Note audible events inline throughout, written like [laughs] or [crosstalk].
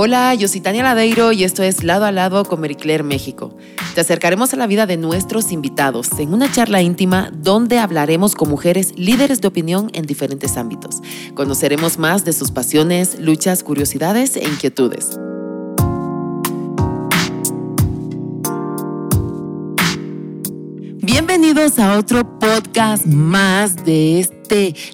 Hola, yo soy Tania Ladeiro y esto es Lado a Lado con Claire México. Te acercaremos a la vida de nuestros invitados en una charla íntima donde hablaremos con mujeres líderes de opinión en diferentes ámbitos. Conoceremos más de sus pasiones, luchas, curiosidades e inquietudes. Bienvenidos a otro podcast más de este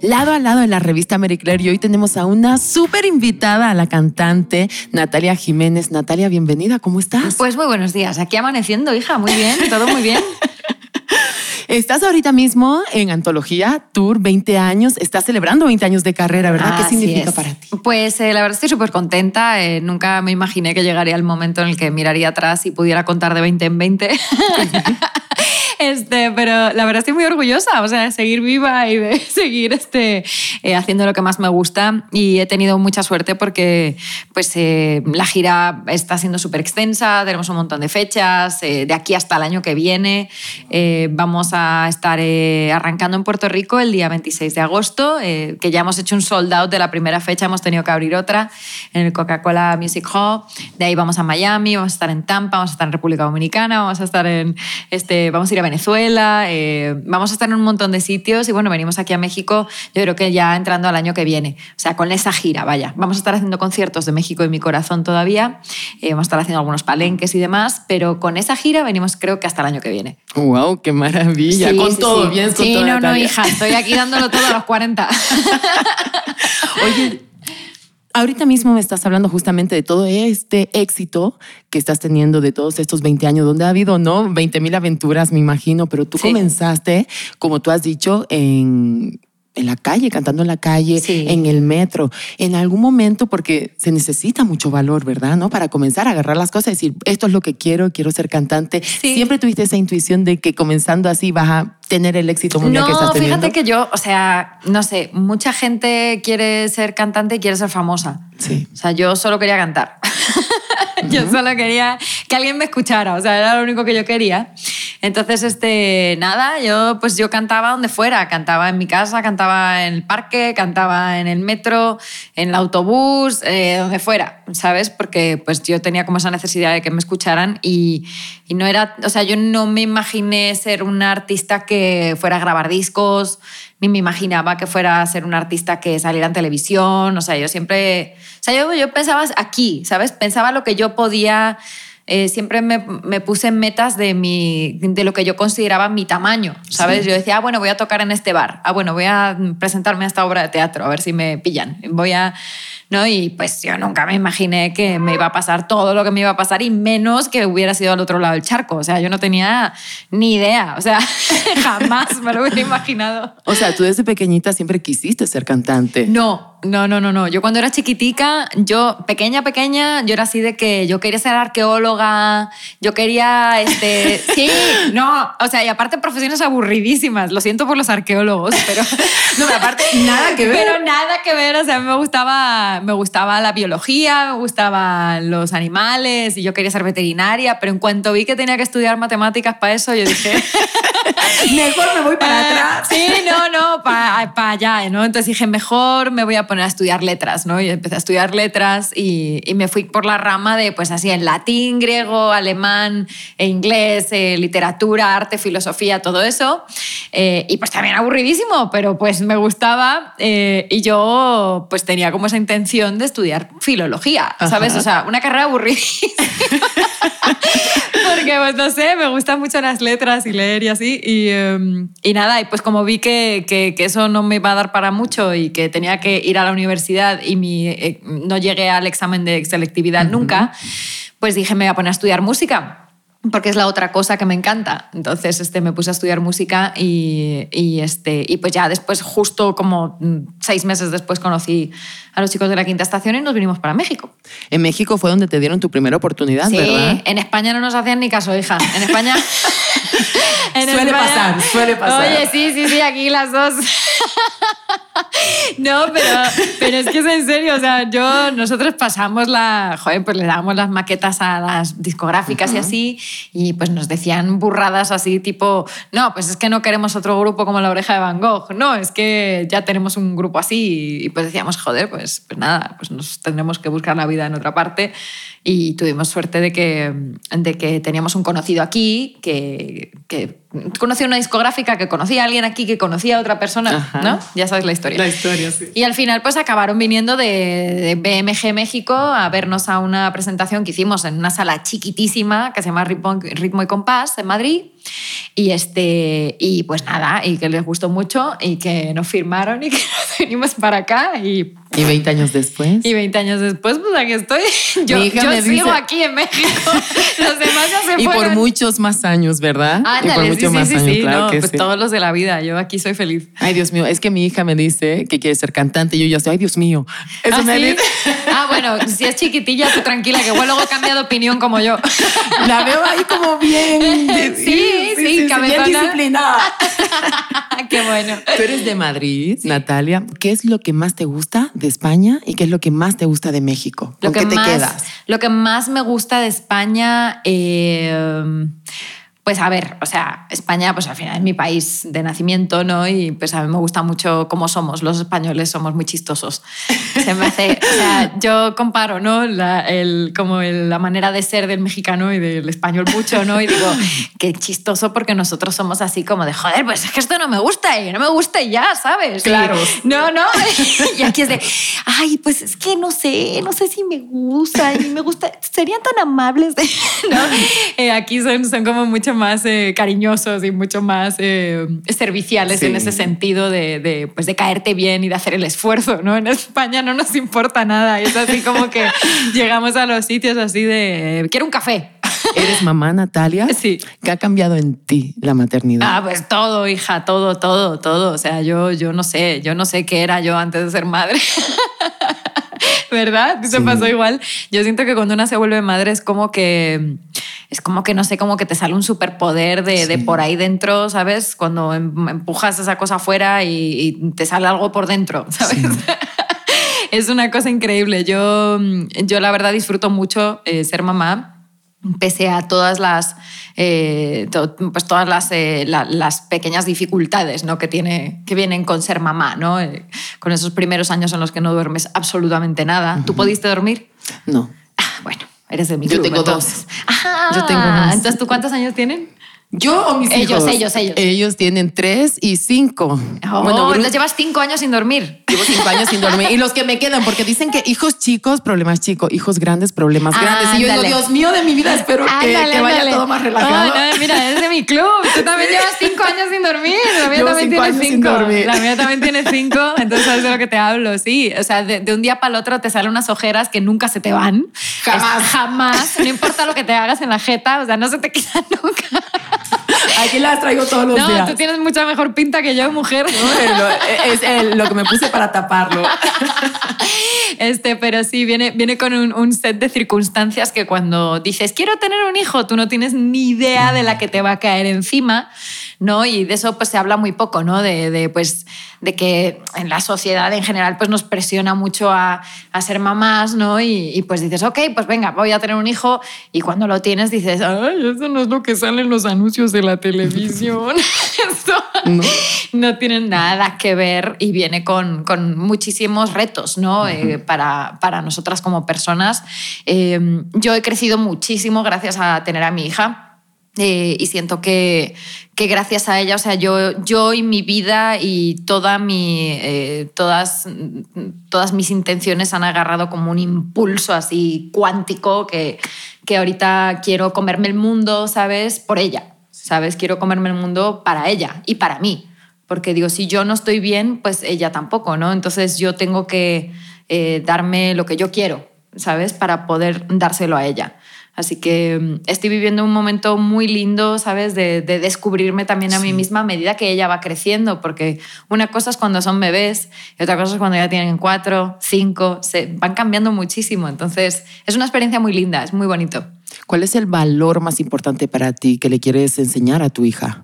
lado a lado de la revista Mary Claire y hoy tenemos a una súper invitada, a la cantante Natalia Jiménez. Natalia, bienvenida, ¿cómo estás? Pues muy buenos días, aquí amaneciendo, hija, muy bien, todo muy bien. [laughs] Estás ahorita mismo en Antología Tour 20 años, estás celebrando 20 años de carrera, ¿verdad? ¿Qué significa para ti? Pues eh, la verdad estoy súper contenta. Eh, nunca me imaginé que llegaría el momento en el que miraría atrás y pudiera contar de 20 en 20. [laughs] [laughs] Este, pero la verdad estoy muy orgullosa, o sea, de seguir viva y de [laughs] seguir este, eh, haciendo lo que más me gusta. Y he tenido mucha suerte porque pues, eh, la gira está siendo súper extensa, tenemos un montón de fechas, eh, de aquí hasta el año que viene. vamos a estar arrancando en Puerto Rico el día 26 de agosto, que ya hemos hecho un sold out de la primera fecha, hemos tenido que abrir otra en el Coca-Cola Music Hall. De ahí vamos a Miami, vamos a estar en Tampa, vamos a estar en República Dominicana, vamos a estar en, este, vamos a ir a Venezuela, eh, vamos a estar en un montón de sitios y bueno, venimos aquí a México, yo creo que ya entrando al año que viene, o sea, con esa gira, vaya. Vamos a estar haciendo conciertos de México en mi corazón todavía, eh, vamos a estar haciendo algunos palenques y demás, pero con esa gira venimos creo que hasta el año que viene. ¡Wow! ¡Qué maravilla! con todo, bien, con Sí, no, no, hija, estoy aquí dándolo todo a los 40. [laughs] Oye, Ahorita mismo me estás hablando justamente de todo este éxito que estás teniendo de todos estos 20 años, donde ha habido, ¿no? 20 mil aventuras, me imagino, pero tú comenzaste, como tú has dicho, en en la calle, cantando en la calle, en el metro, en algún momento, porque se necesita mucho valor, ¿verdad? ¿No? Para comenzar a agarrar las cosas y decir, esto es lo que quiero, quiero ser cantante. Siempre tuviste esa intuición de que comenzando así vas a tener el éxito mundial que estás teniendo. Fíjate que yo, o sea, no sé, mucha gente quiere ser cantante y quiere ser famosa. Sí. O sea, yo solo quería cantar. [laughs] yo solo quería que alguien me escuchara, o sea, era lo único que yo quería. Entonces, este, nada, yo pues yo cantaba donde fuera, cantaba en mi casa, cantaba en el parque, cantaba en el metro, en el autobús, eh, donde fuera, ¿sabes? Porque pues yo tenía como esa necesidad de que me escucharan y, no era, o sea, yo no me imaginé ser una artista que fuera a grabar discos, ni me imaginaba que fuera a ser un artista que saliera en televisión, o sea, yo siempre, o sea, yo, yo pensaba aquí, ¿sabes? Pensaba lo que yo podía eh, siempre me, me, puse en metas de, mi, de lo que yo consideraba mi tamaño, ¿sabes? Yo decía, ah, bueno, voy a tocar en este bar, ah, bueno, voy a presentarme a esta obra de teatro, a ver si me pillan, voy a... ¿no? Y pues yo nunca me imaginé que me iba a pasar todo lo que me iba a pasar y menos que hubiera sido al otro lado del charco. O sea, yo no tenía ni idea. O sea, [laughs] jamás me lo hubiera imaginado. O sea, tú desde pequeñita siempre quisiste ser cantante. No, no, no, no, no. Yo cuando era chiquitica, yo pequeña, pequeña, yo era así de que yo quería ser arqueóloga, yo quería, este, [laughs] sí, no, o sea, y aparte profesiones aburridísimas. Lo siento por los arqueólogos, pero [laughs] no, aparte nada que ver. Pero nada que ver, o sea, me gustaba, me gustaba la biología, me gustaban los animales y yo quería ser veterinaria, pero en cuanto vi que tenía que estudiar matemáticas para eso, yo dije, [laughs] mejor me voy para atrás. Sí, no, no, para allá, ¿no? Entonces dije, mejor me voy a poner a estudiar letras, ¿no? Y empecé a estudiar letras y, me fui por la rama de, pues así, en latín, griego, alemán, e inglés, eh, literatura, arte, filosofía, todo eso. Eh, y pues también aburridísimo, pero pues me gustaba eh, y yo pues tenía como esa intención de estudiar filología, ¿sabes? O sea, una carrera aburridísima. [laughs] Porque, pues no sé, me gustan mucho las letras y leer y así. Y, em, y nada, y pues como vi que, que, que, eso no me iba a dar para mucho y que tenía que ir a la universidad y mi, eh, no llegué al examen de selectividad nunca, pues dije, me voy a poner a estudiar música porque es la otra cosa que me encanta. Entonces este, me puse a estudiar música y, y, este, y pues ya después, justo como seis meses después, conocí a los chicos de la quinta estación y nos vinimos para México. En México fue donde te dieron tu primera oportunidad, sí, ¿verdad? en España no nos hacían ni caso, hija. En España... [laughs] [laughs] suele pasar, suele pasar. Oye, sí, sí, sí, aquí las dos. [laughs] No, pero, pero es que es en serio, o sea, yo, nosotros pasamos la, joder, pues le dábamos las maquetas a las discográficas y así, y pues nos decían burradas así, tipo, no, pues es que no queremos otro grupo como La Oreja de Van Gogh, no, es que ya tenemos un grupo así, y pues decíamos, joder, pues, pues nada, pues nos tendremos que buscar la vida en otra parte, y tuvimos suerte de que, de que teníamos un conocido aquí que, que conocía una discográfica, que conocía a alguien aquí, que conocía a otra persona, ¿no? Ya sabes la historia. La historia, sí. Y al final pues acabaron viniendo de, de, BMG México a vernos a una presentación que hicimos en una sala chiquitísima que se llama Ritmo, Ritmo y Compás en Madrid. Y, este, y pues nada, y que les gustó mucho y que nos firmaron y [laughs] que nos venimos para acá y... ¿Y 20 años después? Y 20 años después, pues aquí estoy. [laughs] Yo, yo sigo aquí en México. [laughs] Los demás ya se y fueron. por muchos más años, ¿verdad? Ándale, y por muchos sí, más sí, años, sí, claro no, que pues todos los de la vida. Yo aquí soy feliz. Ay, Dios mío, es que mi hija me dice que quiere ser cantante y yo ya estoy, ay, Dios mío. Eso ¿Ah, me dice. [laughs] Ah, bueno, si es chiquitilla, tú tranquila, que igual luego cambia de opinión como yo. La veo ahí como bien. Sí, sí, bien cabezona. disciplinada. [laughs] Qué bueno. Tú eres de Madrid, Natalia. ¿Qué es lo que más te gusta de España y qué es lo que más te gusta de México? ¿Con Lo que, qué te más, quedas? lo que más me gusta de España, eh, pues a ver, o sea, España pues al final es mi país de nacimiento, ¿no? Y pues a mí me gusta mucho cómo somos, los españoles somos muy chistosos. Se me hace, o sea, yo comparo, ¿no? La, el, como el- la manera de ser del mexicano y del español mucho, ¿no? Y digo, qué chistoso porque nosotros somos así como de, joder, pues es que esto no me gusta y no me gusta y ya, ¿sabes? Y- Claro. no, no. [laughs] Y aquí es de, ay, pues es que no sé, no sé si me gusta, y me gusta, serían tan amables. de-". [laughs] ¿no? Eh, aquí son, son como mucho más eh, cariñosos y mucho más eh, serviciales Sí. en ese sentido de, de, pues de caerte bien y de hacer el esfuerzo, ¿no? En España no nos importa nada, es así como que [laughs] llegamos a los sitios así de, quiero un café. ¿Eres mamá, Natalia? Sí. ¿Qué ha cambiado en ti la maternidad? Ah, pues todo, hija, todo, todo, todo. O sea, yo, yo no sé, yo no sé qué era yo antes de ser madre. [laughs] ¿Verdad? ¿Te Sí. pasó igual? Yo siento que cuando una se vuelve madre es como que es como que no sé, como que te sale un superpoder de, de por ahí dentro, ¿sabes? Cuando em- empujas esa cosa afuera y, y te sale algo por dentro, [laughs] ¿sabes? [laughs] es una cosa increíble. Yo, yo la verdad disfruto mucho eh, ser mamá pese a todas las, eh, to- pues todas las, eh, la- las pequeñas dificultades ¿no? que, tiene, que vienen con ser mamá, ¿no? Eh, con esos primeros años en los que no duermes absolutamente nada. ¿Tú pudiste dormir? No. Ah, bueno, eres de mi Yo club, tengo entonces. Ah, Yo tengo dos. Entonces, ¿tú cuántos años tienen? ¿Yo o mis Ellos, hijos? ellos, ellos. Ellos tienen tres y cinco. Oh, bueno, entonces llevas cinco años sin dormir. Llevo cinco años sin dormir. Y los que me quedan, porque dicen que hijos chicos, problemas chicos, hijos grandes, problemas Ah, grandes. Y yo digo. Dios mío de mi vida, espero que, Ándale, que vaya ándale. todo más relajado. Oh, no, mira, es de mi club. Tú también llevas cinco años sin dormir. La mía Llevo también cinco tiene años sin cinco. dormir. La mía también tiene cinco. Entonces sabes de lo que te hablo. Sí, o sea, de, de un día para el otro te salen unas ojeras que nunca se te van. Jamás. Es- jamás. No importa lo que te hagas en la jeta, o sea, no se te quitan [laughs] nunca. [laughs] Aquí las traigo todos los No, días. tú tienes mucha mejor pinta que yo, mujer. Bueno, es el- lo que me puse para taparlo. [laughs] Este, pero sí, viene, viene con un, un set de circunstancias que cuando dices, quiero tener un hijo, tú no tienes ni idea de la que te va a caer encima, ¿no? Y de eso pues se habla muy poco, ¿no? De, de, pues, de que en la sociedad en general pues nos presiona mucho a, a ser mamás, ¿no? Y, y, pues dices, ok, pues venga, voy a tener un hijo y cuando lo tienes dices, ay, eso no es lo que sale en los anuncios de la televisión. [laughs] [laughs] Esto ¿No? no tiene nada que ver y viene con, con muchísimos retos ¿no? Eh, para, para nosotras como personas. Eh, yo he crecido muchísimo gracias a tener a mi hija. Eh, y siento que, que gracias a ella, o sea, yo, yo y mi vida y toda mi, eh, todas, todas mis intenciones han agarrado como un impulso así cuántico que, que ahorita quiero comerme el mundo, ¿sabes? Por ella. ¿sabes? Quiero comerme el mundo para ella y para mí. Porque digo, si yo no estoy bien, pues ella tampoco, ¿no? Entonces yo tengo que eh, darme lo que yo quiero, ¿sabes? Para poder dárselo a ella. Así que mm, estoy viviendo un momento muy lindo, ¿sabes? De, de descubrirme también a mí misma a medida que ella va creciendo, porque una cosa es cuando son bebés y otra cosa es cuando ya tienen cuatro, cinco, se van cambiando muchísimo. Entonces es una experiencia muy linda, es muy bonito. ¿Cuál es el valor más importante para ti que le quieres enseñar a tu hija?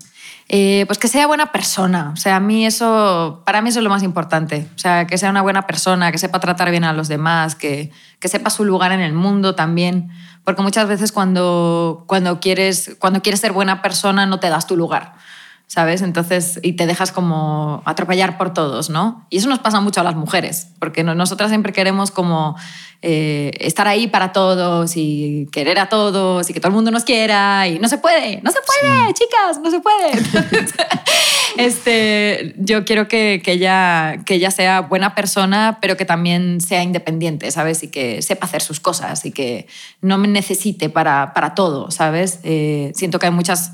Eh, pues que sea buena persona. O sea, a mí eso, para mí eso es lo más importante. O sea, que sea una buena persona, que sepa tratar bien a los demás, que, que sepa su lugar en el mundo también. Porque muchas veces cuando, cuando, quieres, cuando quieres ser buena persona no te das tu lugar. ¿Sabes? Entonces, y te dejas como atropellar por todos, ¿no? Y eso nos pasa mucho a las mujeres, porque nosotras siempre queremos como eh, estar ahí para todos y querer a todos y que todo el mundo nos quiera y no se puede, no se puede, chicas, no se puede. [laughs] este, yo quiero que, que, ella, que ella sea buena persona, pero que también sea independiente, ¿sabes? Y que sepa hacer sus cosas y que no me necesite para, para todo, ¿sabes? Eh, siento que hay muchas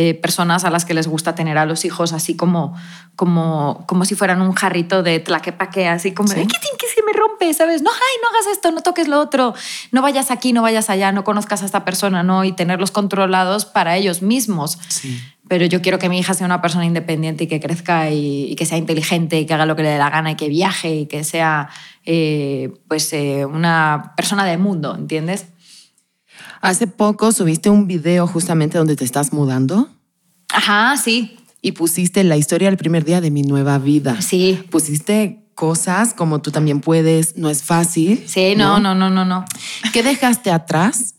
eh, personas a las que les gusta tener a los hijos así como, como, como si fueran un jarrito de tlaquepaque, así como, ¿qué, ¿qué se me rompe? ¿Sabes? No, ay, no hagas esto, no toques lo otro, no vayas aquí, no vayas allá, no conozcas a esta persona, ¿no? Y tenerlos controlados para ellos mismos. Pero yo quiero que mi hija sea una persona independiente y que crezca y, que sea inteligente y que haga lo que le dé la gana y que viaje y que sea eh, pues eh, una persona del mundo, ¿entiendes? Hace poco subiste un video justamente donde te estás mudando. Ajá, sí. Y pusiste la historia del primer día de mi nueva vida. Sí. Pusiste cosas como tú también puedes, no es fácil. Sí, no, no, no, no, no. ¿Qué dejaste atrás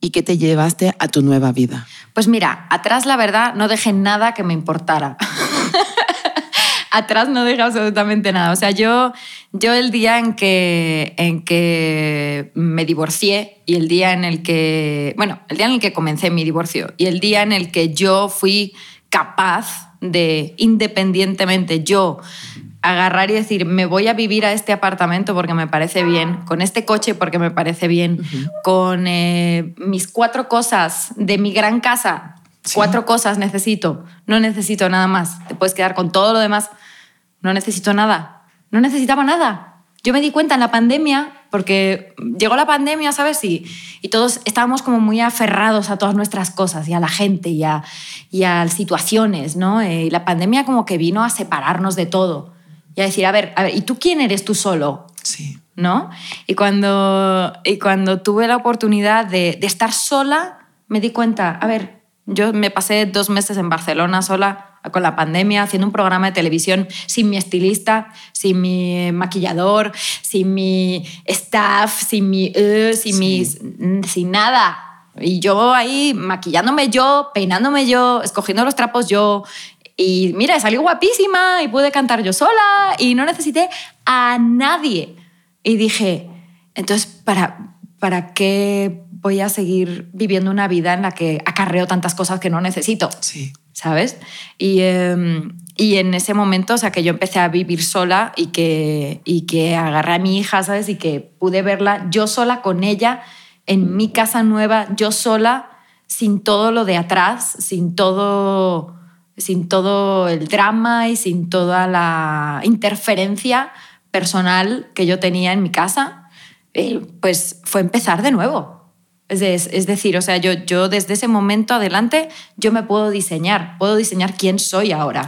y qué te llevaste a tu nueva vida? Pues mira, atrás la verdad no dejé nada que me importara. [laughs] atrás no dejé absolutamente nada. O sea, yo, yo el día en que, en que me divorcié y el día en el que, bueno, el día en el que comencé mi divorcio y el día en el que yo fui capaz de, independientemente yo, agarrar y decir, me voy a vivir a este apartamento porque me parece bien, con este coche porque me parece bien, con eh, mis cuatro cosas de mi gran casa, cuatro cosas necesito, no necesito nada más, te puedes quedar con todo lo demás no necesito nada. No necesitaba nada. Yo me di cuenta en la pandemia, porque llegó la pandemia, ¿sabes? Y, y todos estábamos como muy aferrados a todas nuestras cosas y a la gente y a, y a situaciones, ¿no? Eh, y la pandemia como que vino a separarnos de todo y a decir, a ver, a ver, ¿y tú quién eres tú solo? Sí. ¿No? Y cuando, y cuando tuve la oportunidad de, de estar sola, me di cuenta, a ver, yo me pasé dos meses en Barcelona sola con la pandemia, haciendo un programa de televisión sin mi estilista, sin mi maquillador, sin mi staff, sin mi... Uh, sin, mis, sin nada. Y yo ahí maquillándome yo, peinándome yo, escogiendo los trapos yo. Y mira, salí guapísima y pude cantar yo sola y no necesité a nadie. Y dije, entonces, ¿para, para qué voy a seguir viviendo una vida en la que acarreo tantas cosas que no necesito? Sí. ¿Sabes? Y, em, y, en ese momento, o sea, que yo empecé a vivir sola y que, y que agarré a mi hija, ¿sabes? Y que pude verla yo sola con ella en mi casa nueva, yo sola, sin todo lo de atrás, sin todo, sin todo el drama y sin toda la interferencia personal que yo tenía en mi casa, eh, pues fue empezar de nuevo. Es, decir, o sea, yo, yo desde ese momento adelante yo me puedo diseñar, puedo diseñar quién soy ahora.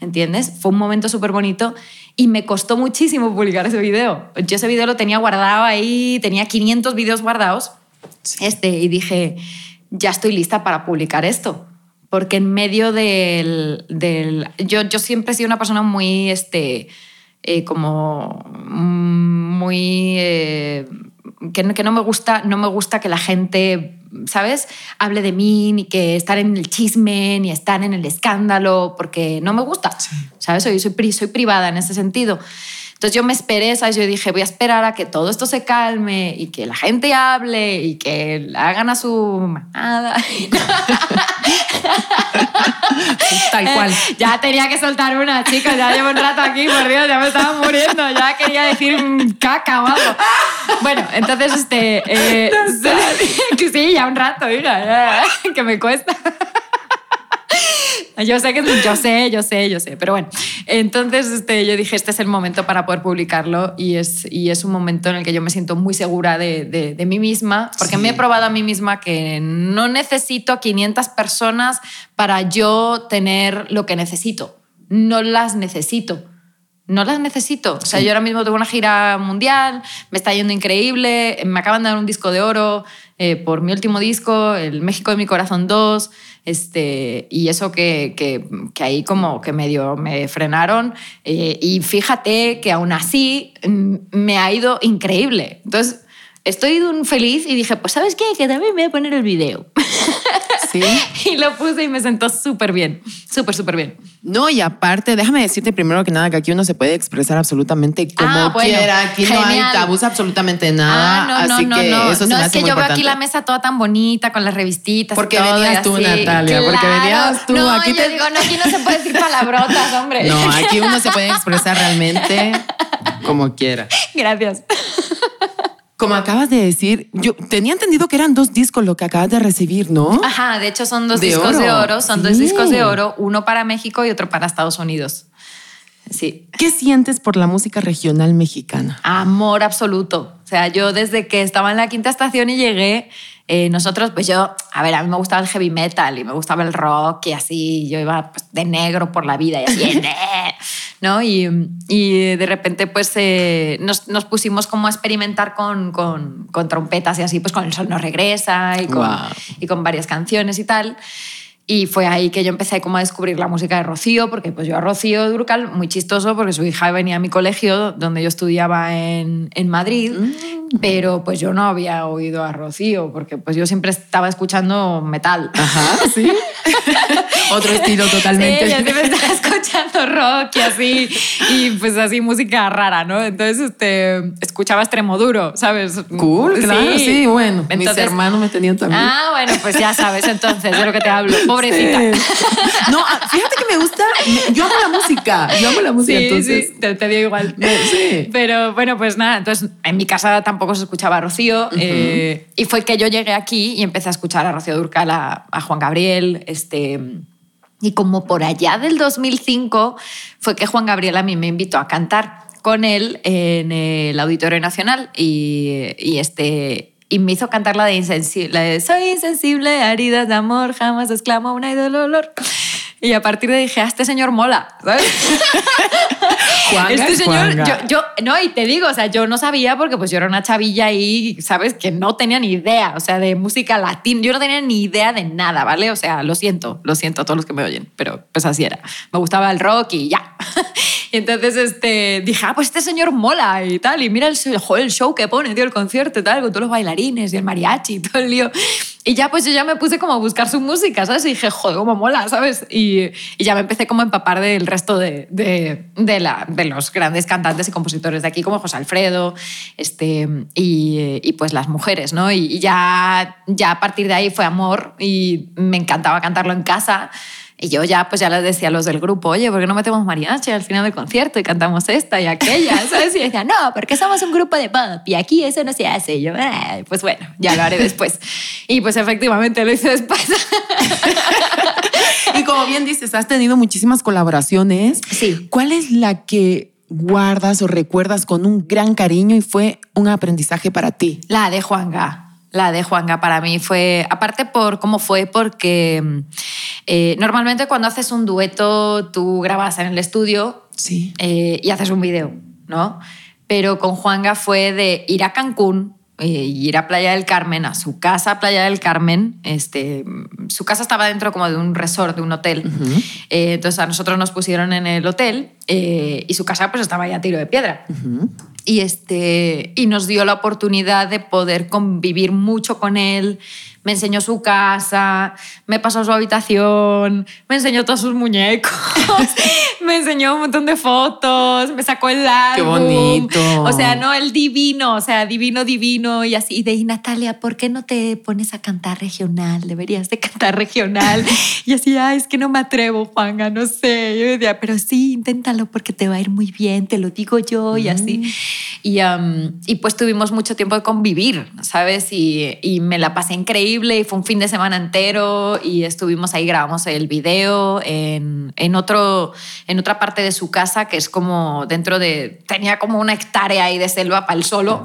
¿Entiendes? Fue un momento súper bonito y me costó muchísimo publicar ese video. Yo ese video lo tenía guardado ahí, tenía 500 videos guardados este, y dije, ya estoy lista para publicar esto. Porque en medio del... del yo, yo siempre he sido una persona muy, este, eh, como, muy... Eh, que, no me gusta, no me gusta que la gente, ¿sabes? Hable de mí, ni que estar en el chisme, ni estar en el escándalo, porque no me gusta, ¿sabes? Soy, soy, soy privada en ese sentido. Entonces yo me esperé, ¿sabes? Yo dije, voy a esperar a que todo esto se calme y que la gente hable y que hagan a su manada. [laughs] Tal cual. [laughs] Ya tenía que soltar una, chica, ya llevo un rato aquí, por Dios, ya me estaba muriendo, ya quería decir caca o algo. Bueno, entonces, este... Eh, [laughs] sí, ya un rato, mira, que me cuesta. Yo sé que yo sé, yo sé, yo sé, pero bueno. Entonces este, yo dije, este es el momento para poder publicarlo y es, y es un momento en el que yo me siento muy segura de, de, mí misma, porque me he probado a mí misma que no necesito 500 personas para yo tener lo que necesito. No las necesito. No las necesito. O sea, yo ahora mismo tengo una gira mundial, me está yendo increíble, me acaban de dar un disco de oro eh, por mi último disco, El México de mi Corazón 2, este, y eso que, que, que ahí como que medio me frenaron. eh, y fíjate que aún así mm, me ha ido increíble. Entonces, estoy feliz y dije, pues ¿sabes qué? Que también me voy a poner el video. [laughs] Sí. [laughs] y lo puse y me sentó súper bien, súper, súper bien. No, y aparte, déjame decirte primero que nada que aquí uno se puede expresar absolutamente como Ah, bueno, quiera. Aquí no hay genial. tabús absolutamente nada. Ah, no, así no, que no, no. eso se no es que yo veo aquí la mesa toda tan bonita con las revistitas. y Porque todo, venías tú, así. Natalia, porque venías tú, No, aquí yo te- digo, no, aquí no se puede decir [laughs] palabrotas, hombre. No, aquí uno se puede expresar realmente como quiera. [laughs] Gracias. Como acabas de decir, yo tenía entendido que eran dos discos lo que acabas de recibir, ¿no? Ajá, de hecho son dos De discos de oro. oro, son dos Sí. discos de oro, uno para México y otro para Estados Unidos. Sí. ¿Qué sientes por la música regional mexicana? Amor absoluto. O sea, yo desde que estaba en la quinta estación y llegué, eh, nosotros, pues yo, a ver, a mí me gustaba el heavy metal y me gustaba el rock y así, yo iba pues, de negro por la vida y así, [laughs] ¿no? Y, y de repente, pues eh, nos, nos pusimos como a experimentar con, con, con trompetas y así, pues con El Sol no regresa y con, Guau. y con varias canciones y tal. Y fue ahí que yo empecé como a descubrir la música de Rocío, porque pues yo a Rocío Durcal, muy chistoso, porque su hija venía a mi colegio donde yo estudiaba en, en Madrid, pero pues yo no había oído a Rocío, porque pues yo siempre estaba escuchando metal. Ajá, [laughs] sí. Otro estilo totalmente. Sí, yo siempre estaba escuchando rock y así, y pues así música rara, ¿no? Entonces este, escuchaba extremo duro, ¿sabes? Cool, claro, sí, bueno. mis Entonces- hermanos me tenían también. Ah, bueno, pues ya sabes entonces de lo que te hablo. Pobrecita. Sí. [laughs] No, ah, fíjate que me gusta. Yo amo la música. Yo amo la música. Sí, entonces, sí, te, te digo igual. Sí. Pero bueno, pues nada, entonces en mi casa tampoco se escuchaba a Rocío eh, y fue que yo llegué aquí y empecé a escuchar a Rocío Durcal, a, a Juan Gabriel, este... Y como por allá del 2005 fue que Juan Gabriel a mí me invitó a cantar con él en el Auditorio Nacional y, y este... Y me hizo cantar la de insensible, la de Soy insensible, heridas de amor, jamás exclamo una y dolor. Y a partir de ahí dije, ah, este señor mola, ¿sabes? [laughs] Juanga este es señor, Juanga. yo, yo, no, y te digo, o sea, yo no sabía porque pues yo era una chavilla ahí, ¿sabes? Que no tenía ni idea, o sea, de música latina, yo no tenía ni idea de nada, ¿vale? O sea, lo siento, lo siento a todos los que me oyen, pero pues así era. Me gustaba el rock y ya. [laughs] Y entonces este, dije, ah, pues este señor mola y tal, y mira el, el show que pone, tío, el concierto y tal, con todos los bailarines y el mariachi y todo el lío. Y ya pues yo ya me puse como a buscar su música, ¿sabes? Y dije, joder, cómo mola, ¿sabes? Y, y ya me empecé como a empapar del resto de, de, de, la, de los grandes cantantes y compositores de aquí, como José Alfredo, este, y, y pues las mujeres, ¿no? Y, ya, ya a partir de ahí fue amor y me encantaba cantarlo en casa. Y yo ya, pues ya les decía a los del grupo, oye, ¿por qué no metemos mariachi al final del concierto y cantamos esta y aquella? [laughs] ¿Sabes? Y decía, no, porque somos un grupo de pop y aquí eso no se hace. Y yo, "Ah, pues bueno, ya lo haré después. Y pues efectivamente lo hice después. [laughs] Y como bien dices, has tenido muchísimas colaboraciones. Sí. ¿Cuál es la que guardas o recuerdas con un gran cariño y fue un aprendizaje para ti? La de Juanga. La de Juanga para mí fue, aparte por cómo fue, porque eh, normalmente cuando haces un dueto tú grabas en el estudio Sí. eh, y haces un video, ¿no? Pero con Juanga fue de ir a Cancún eh, y ir a Playa del Carmen, a su casa, Playa del Carmen. Este, su casa estaba dentro como de un resort, de un hotel. Eh, entonces a nosotros nos pusieron en el hotel y su casa pues estaba ya a tiro de piedra. Y, este, y nos dio la oportunidad de poder convivir mucho con él. Me enseñó su casa, me pasó su habitación, me enseñó todos sus muñecos, [laughs] me enseñó un montón de fotos, me sacó el álbum. bonito. O sea, no, el divino, o sea, divino, divino y así. Y de ahí, Natalia, ¿por qué no te pones a cantar regional? Deberías de cantar regional. [laughs] Y así, ay, es que no me atrevo, Juanga, no sé. Yo decía, pero sí, inténtalo porque te va a ir muy bien, te lo digo yo y así. Y, um, y pues tuvimos mucho tiempo de convivir, ¿sabes? Y, y me la pasé increíble increíble y fue un fin de semana entero y estuvimos ahí, grabamos el video en, en, otro, en otra parte de su casa que es como dentro de, tenía como una hectárea ahí de selva para el solo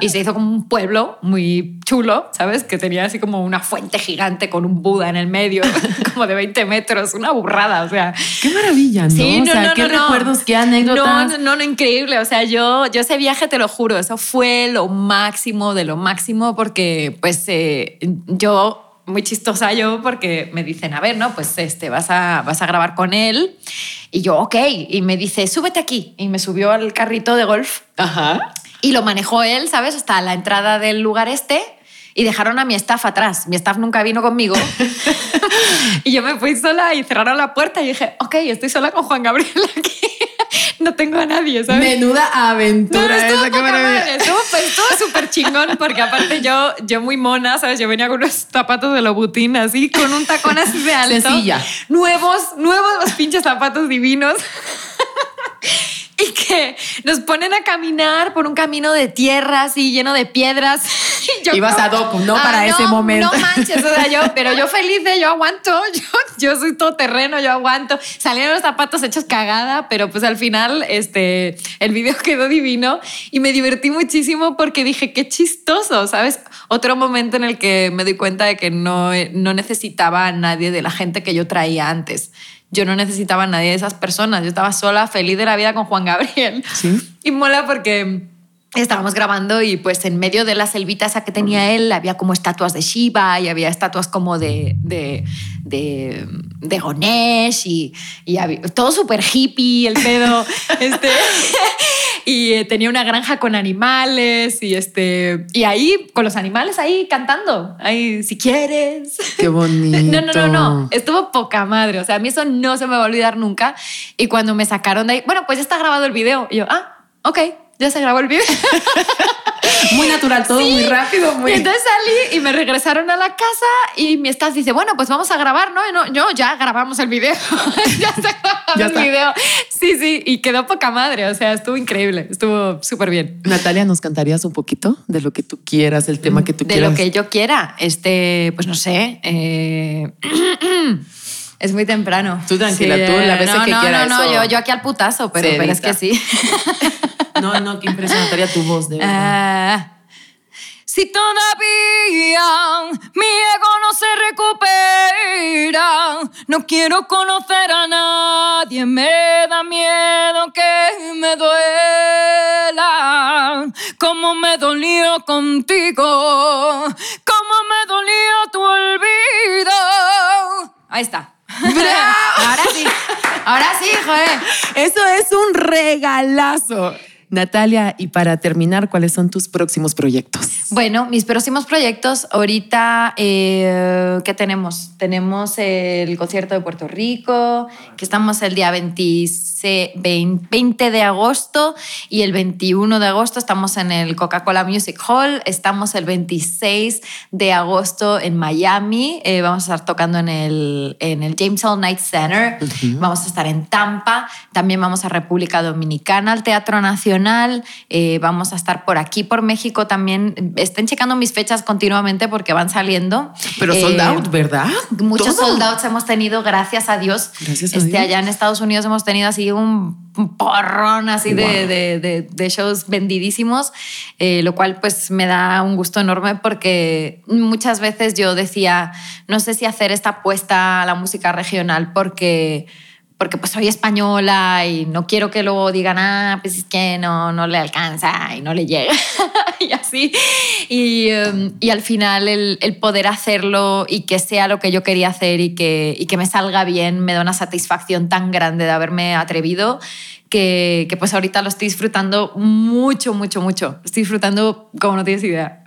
y se hizo como un pueblo muy chulo, ¿sabes? Que tenía así como una fuente gigante con un Buda en el medio, [laughs] como de 20 metros, una burrada, o sea. Qué maravilla, ¿no? Sí, no, o sea, no, qué no, no. recuerdos, qué anécdotas. No, no, no, increíble. O sea, yo, yo ese viaje te lo juro, eso fue lo máximo de lo máximo porque pues eh, yo muy chistosa yo porque me dicen, a ver, ¿no? Pues este, vas a, vas a grabar con él. Y yo, ok. Y me dice, súbete aquí. Y me subió al carrito de golf. Ajá. Y lo manejó él, ¿sabes? Hasta la entrada del lugar este. Y dejaron a mi staff atrás. Mi staff nunca vino conmigo. [laughs] [laughs] y yo me fui sola y cerraron la puerta y dije, ok, estoy sola con Juan Gabriel aquí. [laughs] no tengo a nadie, ¿sabes? Menuda aventura. No, esa, poca madre, estuvo pues, estuvo súper chingón porque aparte yo, yo muy mona, ¿sabes? Yo venía con unos zapatos de Lobutín así, con un tacón así de alto. Sencilla. Nuevos, nuevos los pinches zapatos divinos. Y que nos ponen a caminar por un camino de tierra así lleno de piedras. [laughs] Y yo Ibas como- a Docum, ¿no? Para ese momento. No manches, o sea, yo, [laughs] pero yo feliz de yo aguanto, yo, yo soy todo terreno, yo aguanto. Salieron los zapatos hechos cagada, pero pues al final este, el video quedó divino y me divertí muchísimo porque dije, qué chistoso, ¿sabes? Otro momento en el que me doy cuenta de que no, no necesitaba a nadie de la gente que yo traía antes. Yo no necesitaba a nadie de esas personas. Yo estaba sola, feliz de la vida con Juan Gabriel. Sí. [laughs] Y mola porque estábamos grabando y pues en medio de la selvita esa que tenía él había como estatuas de Shiva y había estatuas como de, de, de, de Ganesh y, y había- todo súper hippie el pedo. [laughs] este, y eh, tenía una granja con animales y, este, y ahí con los animales ahí cantando. Ahí, si quieres. Qué bonito. [laughs] No, no, no, no. Estuvo poca madre. O sea, a mí eso no se me va a olvidar nunca. Y cuando me sacaron de ahí, bueno, pues ya está grabado el video. Y yo, ah, ok, ya se grabó el video. [laughs] Muy natural, todo Sí. muy rápido, muy. Y entonces salí y me regresaron a la casa y mi staff dice, bueno, pues vamos a grabar, ¿no? Y no yo ya grabamos el video. [laughs] ya está grabado Ya el está. video. Sí, sí, y quedó poca madre. O sea, estuvo increíble. Estuvo súper bien. Natalia, ¿nos cantarías un poquito de lo que tú quieras, el tema que tú de quieras? lo que yo quiera. Este, pues no sé. eh, [clears throat] es muy temprano. Tú tranquila, tú las veces no, que no, quieras, No, no, eso yo, yo aquí al putazo, pero, es que sí. [laughs] No, no, qué impresión, Natalia, tu voz, de verdad. Ah. Si todavía mi ego no se recupera, no quiero conocer a nadie, me da miedo que me duela, como me dolió contigo, como me dolió tu olvido. Ahí está. [laughs] Ahora sí, ahora sí, joder. Eso es un regalazo. Natalia, y para terminar, ¿cuáles son tus próximos proyectos? Bueno, mis próximos proyectos, ahorita, eh, ¿qué tenemos? Tenemos el concierto de Puerto Rico, que estamos el día 26 20 de agosto y el 21 de agosto estamos en el Coca-Cola Music Hall, estamos el 26 de agosto en Miami, eh, vamos a estar tocando en el, en el James Hall Night Center, vamos a estar en Tampa, también vamos a República Dominicana, al Teatro Nacional, eh, vamos a estar por aquí, por México también. Estén checando mis fechas continuamente porque van saliendo. Pero Eh, sold out, ¿verdad? Muchos Todo. sold outs hemos tenido, gracias a Dios. Gracias a este, Dios. Allá en Estados Unidos hemos tenido así un porrón así de, Wow. de- de- de shows vendidísimos, eh, lo cual pues me da un gusto enorme porque muchas veces yo decía, no sé si hacer esta apuesta a la música regional porque porque pues soy española y no quiero que luego digan, ah, pues es que no, no le alcanza y no le llega. [laughs] y así. Y, um, y al final el, el poder hacerlo y que sea lo que yo quería hacer y que, y que me salga bien me da una satisfacción tan grande de haberme atrevido que, que pues ahorita lo estoy disfrutando mucho, mucho, mucho. Estoy disfrutando como no tienes idea.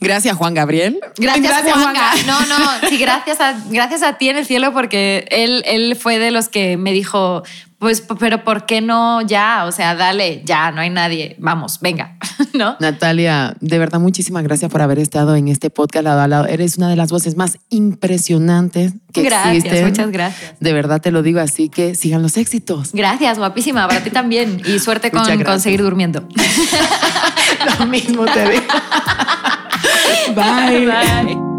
Gracias, Juan Gabriel. Gracias. Juanga. No, no, sí, gracias a, gracias a ti en el cielo porque él, él fue de los que me dijo, pues, pero ¿por qué no ya? O sea, dale, ya, no hay nadie, vamos, venga, [laughs] ¿no? Natalia, de verdad, muchísimas gracias por haber estado en este podcast lado a lado. Eres una de las voces más impresionantes que Gracias, existen. muchas gracias. De verdad te lo digo, así que sigan los éxitos. Gracias, guapísima, para ti también. Y suerte con, con seguir durmiendo. [laughs] Lo mismo te digo. [laughs] 拜拜